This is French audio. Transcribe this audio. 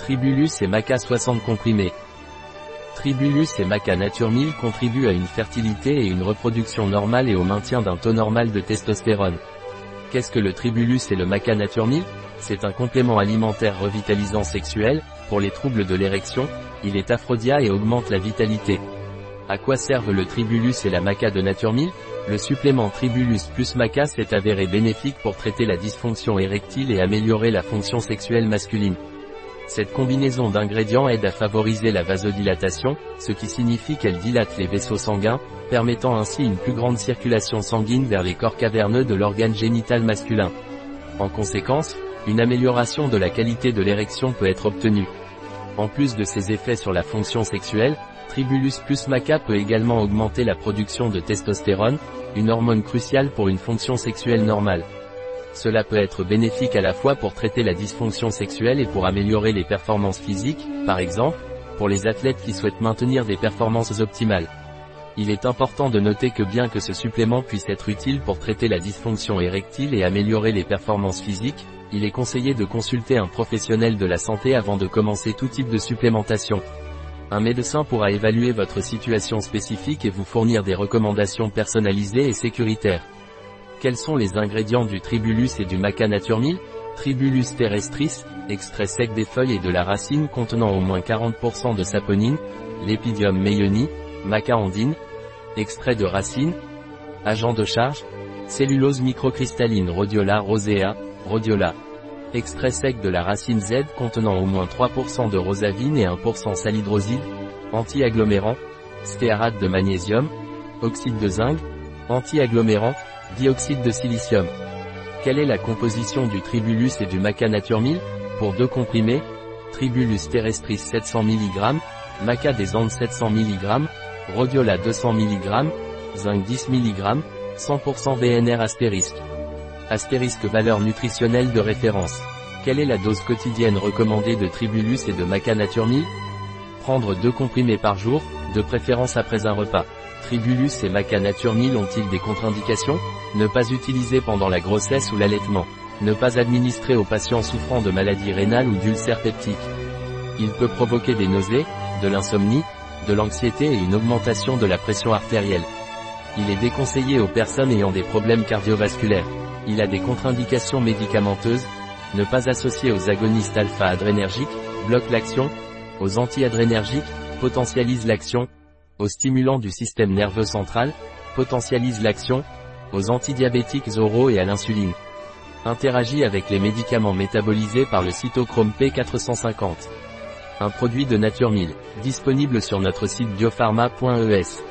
Tribulus et Maca 60 comprimés. Tribulus et Maca Nature 1000 contribuent à une fertilité et une reproduction normale et au maintien d'un taux normal de testostérone. Qu'est-ce que le Tribulus et le Maca Nature 1000 C'est un complément alimentaire revitalisant sexuel, pour les troubles de l'érection, il est aphrodia et augmente la vitalité. À quoi servent le Tribulus et la Maca de Nature 1000 Le supplément Tribulus plus Maca s'est avéré bénéfique pour traiter la dysfonction érectile et améliorer la fonction sexuelle masculine. Cette combinaison d'ingrédients aide à favoriser la vasodilatation, ce qui signifie qu'elle dilate les vaisseaux sanguins, permettant ainsi une plus grande circulation sanguine vers les corps caverneux de l'organe génital masculin. En conséquence, une amélioration de la qualité de l'érection peut être obtenue. En plus de ses effets sur la fonction sexuelle, Tribulus plus maca peut également augmenter la production de testostérone, une hormone cruciale pour une fonction sexuelle normale. Cela peut être bénéfique à la fois pour traiter la dysfonction sexuelle et pour améliorer les performances physiques, par exemple, pour les athlètes qui souhaitent maintenir des performances optimales. Il est important de noter que bien que ce supplément puisse être utile pour traiter la dysfonction érectile et améliorer les performances physiques, il est conseillé de consulter un professionnel de la santé avant de commencer tout type de supplémentation. Un médecin pourra évaluer votre situation spécifique et vous fournir des recommandations personnalisées et sécuritaires. Quels sont les ingrédients du tribulus et du maca nature 1000 Tribulus terrestris, extrait sec des feuilles et de la racine contenant au moins 40% de saponine, l'épidium meioni, maca ondine, extrait de racine, agent de charge, cellulose microcristalline rhodiola rosea, rhodiola. Extrait sec de la racine Z contenant au moins 3% de rosavine et 1% salidroside, anti-agglomérant, stéarate de magnésium, oxyde de zinc, anti-agglomérant, Dioxyde de silicium. Quelle est la composition du Tribulus et du Maca Nature 1000 Pour deux comprimés, Tribulus terrestris 700 mg, Maca des Andes 700 mg, Rhodiola 200 mg, Zinc 10 mg, 100% VNR astérisque. Astérisque valeur nutritionnelle de référence. Quelle est la dose quotidienne recommandée de Tribulus et de Maca Nature 1000 Prendre deux comprimés par jour, de préférence après un repas. Tribulus et Maca Nature 1000 ont-ils des contre-indications? Ne pas utiliser pendant la grossesse ou l'allaitement. Ne pas administrer aux patients souffrant de maladies rénales ou d'ulcères peptiques. Il peut provoquer des nausées, de l'insomnie, de l'anxiété et une augmentation de la pression artérielle. Il est déconseillé aux personnes ayant des problèmes cardiovasculaires. Il a des contre-indications médicamenteuses, ne pas associer aux agonistes alpha-adrénergiques, bloque l'action, aux anti-adrénergiques, potentialise l'action, aux stimulants du système nerveux central, potentialise l'action, aux antidiabétiques oraux et à l'insuline. Interagit avec les médicaments métabolisés par le cytochrome P450. Un produit de Nature 1000, disponible sur notre site biopharma.es.